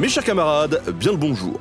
Mes chers camarades, bien le bonjour.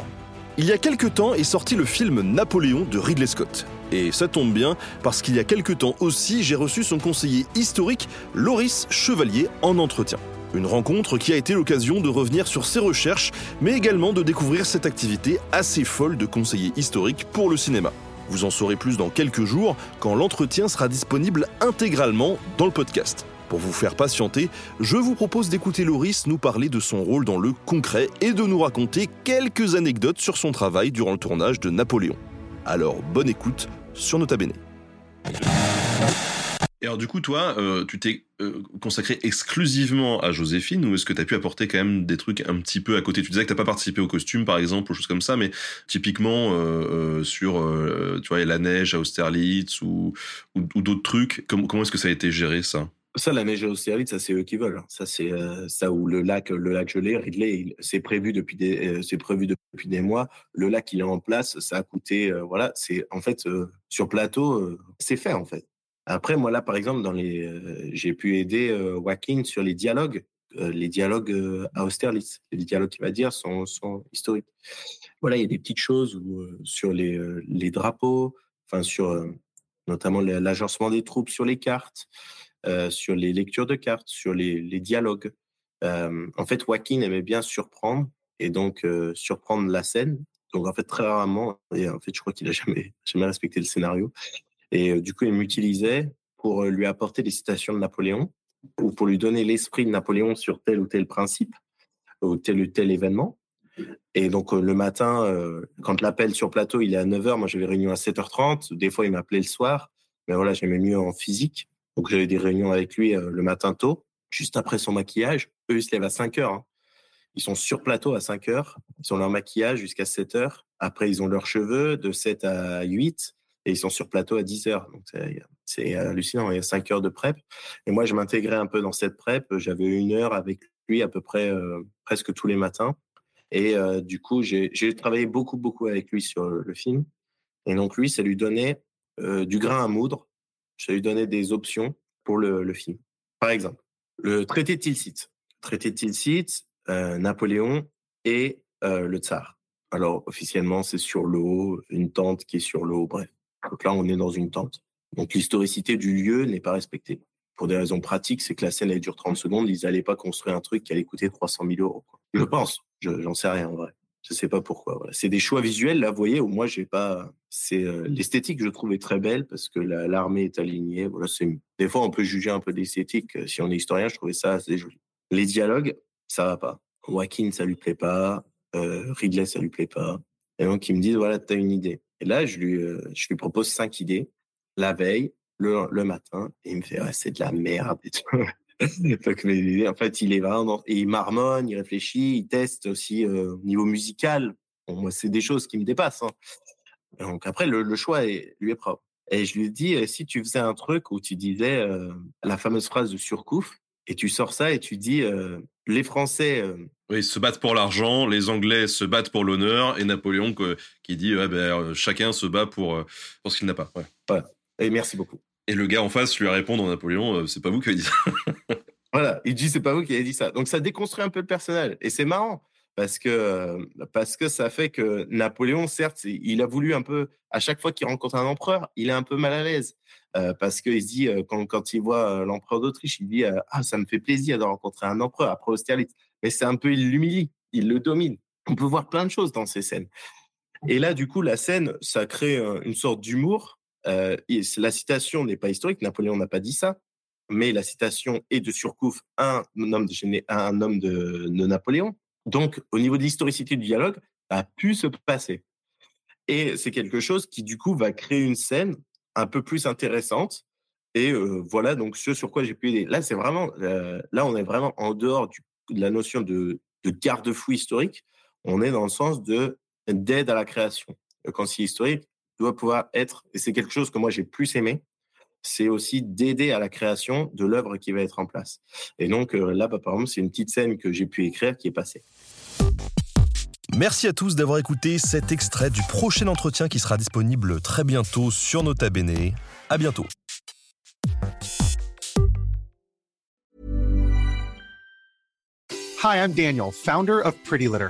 Il y a quelques temps est sorti le film Napoléon de Ridley Scott. Et ça tombe bien, parce qu'il y a quelques temps aussi, j'ai reçu son conseiller historique, Loris Chevalier, en entretien. Une rencontre qui a été l'occasion de revenir sur ses recherches, mais également de découvrir cette activité assez folle de conseiller historique pour le cinéma. Vous en saurez plus dans quelques jours, quand l'entretien sera disponible intégralement dans le podcast. Pour vous faire patienter, je vous propose d'écouter Loris nous parler de son rôle dans le concret et de nous raconter quelques anecdotes sur son travail durant le tournage de Napoléon. Alors bonne écoute sur Nota Bene. Et alors du coup, toi, euh, tu t'es euh, consacré exclusivement à Joséphine ou est-ce que tu as pu apporter quand même des trucs un petit peu à côté? Tu disais que tu pas participé au costume, par exemple, ou choses comme ça, mais typiquement euh, sur, tu vois, la neige à Austerlitz ou, d'autres trucs, comment est-ce que ça a été géré, ça? Ça, la à Austerlitz, ça c'est eux qui veulent. Hein. Ça c'est ça où le lac, le lac gelé, Ridley, c'est prévu depuis des, c'est prévu depuis des mois. Le lac il est en place, ça a coûté, voilà, c'est en fait sur plateau, c'est fait en fait. Après moi là par exemple dans les, j'ai pu aider Joaquin sur les dialogues, les dialogues à Austerlitz. Les dialogues qu'il va dire sont, sont historiques. Voilà, il y a des petites choses où, sur les, les drapeaux, enfin sur notamment l'agencement des troupes sur les cartes. Euh, sur les lectures de cartes, sur les, dialogues. Euh, en fait, Joaquin aimait bien surprendre et donc euh, surprendre la scène. Donc en fait, très rarement, et en fait, je crois qu'il a jamais, jamais respecté le scénario. Et du coup, il m'utilisait pour lui apporter des citations de Napoléon ou pour lui donner l'esprit de Napoléon sur tel ou tel principe ou tel ou tel événement. Et donc, le matin, quand l'appel sur plateau, il est à 9h, moi j'avais réunion à 7h30. Des fois, il m'appelait le soir. Mais voilà, j'aimais mieux en physique. Donc j'avais des réunions avec lui euh, le matin tôt, juste après son maquillage. Eux, ils se lèvent à 5 heures. Hein. Ils sont sur plateau à 5 heures. Ils ont leur maquillage jusqu'à 7 heures. Après, ils ont leurs cheveux de 7 à 8 et ils sont sur plateau à 10 heures. Donc c'est hallucinant. Il y a 5 heures de prep. Et moi, je m'intégrais un peu dans cette prep. J'avais une heure avec lui à peu près euh, presque tous les matins. Et euh, du coup, j'ai travaillé beaucoup, beaucoup avec lui sur le, film. Et donc, lui, ça lui donnait du grain à moudre je lui donner des options pour le, film. Par exemple, le traité de Tilsit. Traité de Tilsit, euh, Napoléon et euh, le tsar. Alors, officiellement, c'est sur l'eau, une tente qui est sur l'eau, bref. Donc là, on est dans une tente. Donc, l'historicité du lieu n'est pas respectée. Pour des raisons pratiques, c'est que la scène, elle dure 30 secondes. Ils n'allaient pas construire un truc qui allait coûter 300 000 euros. Je pense. Je, j'en sais rien, en vrai. Je sais pas pourquoi. C'est des choix visuels, là, vous voyez, moi, j'ai pas. C'est euh, l'esthétique, je trouve, est très belle parce que l'armée est alignée. Voilà, c'est. Des fois, on peut juger un peu d'esthétique. Euh, si on est historien, je trouvais ça assez joli. Les dialogues, ça va pas. Joaquin, ça lui plaît pas. Euh, Ridley, ça lui plaît pas. Et donc, ils me disent, voilà, tu as une idée. Et là, je lui, je lui propose cinq idées la veille, le, le matin, et il me fait, c'est de la merde et tout. en fait, il est vraiment, et il marmonne, il réfléchit, il teste aussi euh, au niveau musical. moi, c'est des choses qui me dépassent. Hein. Donc après, le, choix est, lui est propre. Et je lui ai dit, si tu faisais un truc où tu disais euh, la fameuse phrase de Surcouf, et tu sors ça et tu dis, euh, les Français... oui, se battent pour l'argent, les Anglais se battent pour l'honneur, et Napoléon qui dit, ben, chacun se bat pour, pour ce qu'il n'a pas. Ouais. Et merci beaucoup. Et le gars en face lui répond en Napoléon, euh, c'est pas vous qui avez dit ça. voilà, il dit c'est pas vous qui avez dit ça. Donc ça déconstruit un peu le personnage et c'est marrant parce que parce que ça fait que Napoléon, certes, il a voulu un peu à chaque fois qu'il rencontre un empereur, il est un peu mal à l'aise euh, parce qu'il se dit euh, quand, quand il voit l'empereur d'Autriche, il dit ah ça me fait plaisir de rencontrer un empereur après Austerlitz, mais c'est un peu il l'humilie, il le domine. On peut voir plein de choses dans ces scènes. Et là, du coup, la scène, ça crée une sorte d'humour euh, la citation n'est pas historique, Napoléon n'a pas dit ça, mais la citation est de Surcouf, un homme de, un homme de, Napoléon. Donc, au niveau de l'historicité du dialogue, a pu se passer. Et c'est quelque chose qui, du coup, va créer une scène un peu plus intéressante Et voilà donc ce sur quoi j'ai pu aider. Là, c'est vraiment, là, on est vraiment en dehors de la notion de, de garde-fou historique. On est dans le sens de d'aide à la création. Le conseiller historique doit pouvoir être, et c'est quelque chose que moi j'ai plus aimé, c'est aussi d'aider à la création de l'œuvre qui va être en place. Et donc là, bah, par exemple, c'est une petite scène que j'ai pu écrire qui est passée. Merci à tous d'avoir écouté cet extrait du prochain entretien qui sera disponible très bientôt sur Nota Bene. À bientôt. Hi, I'm Daniel, founder of Pretty Litter.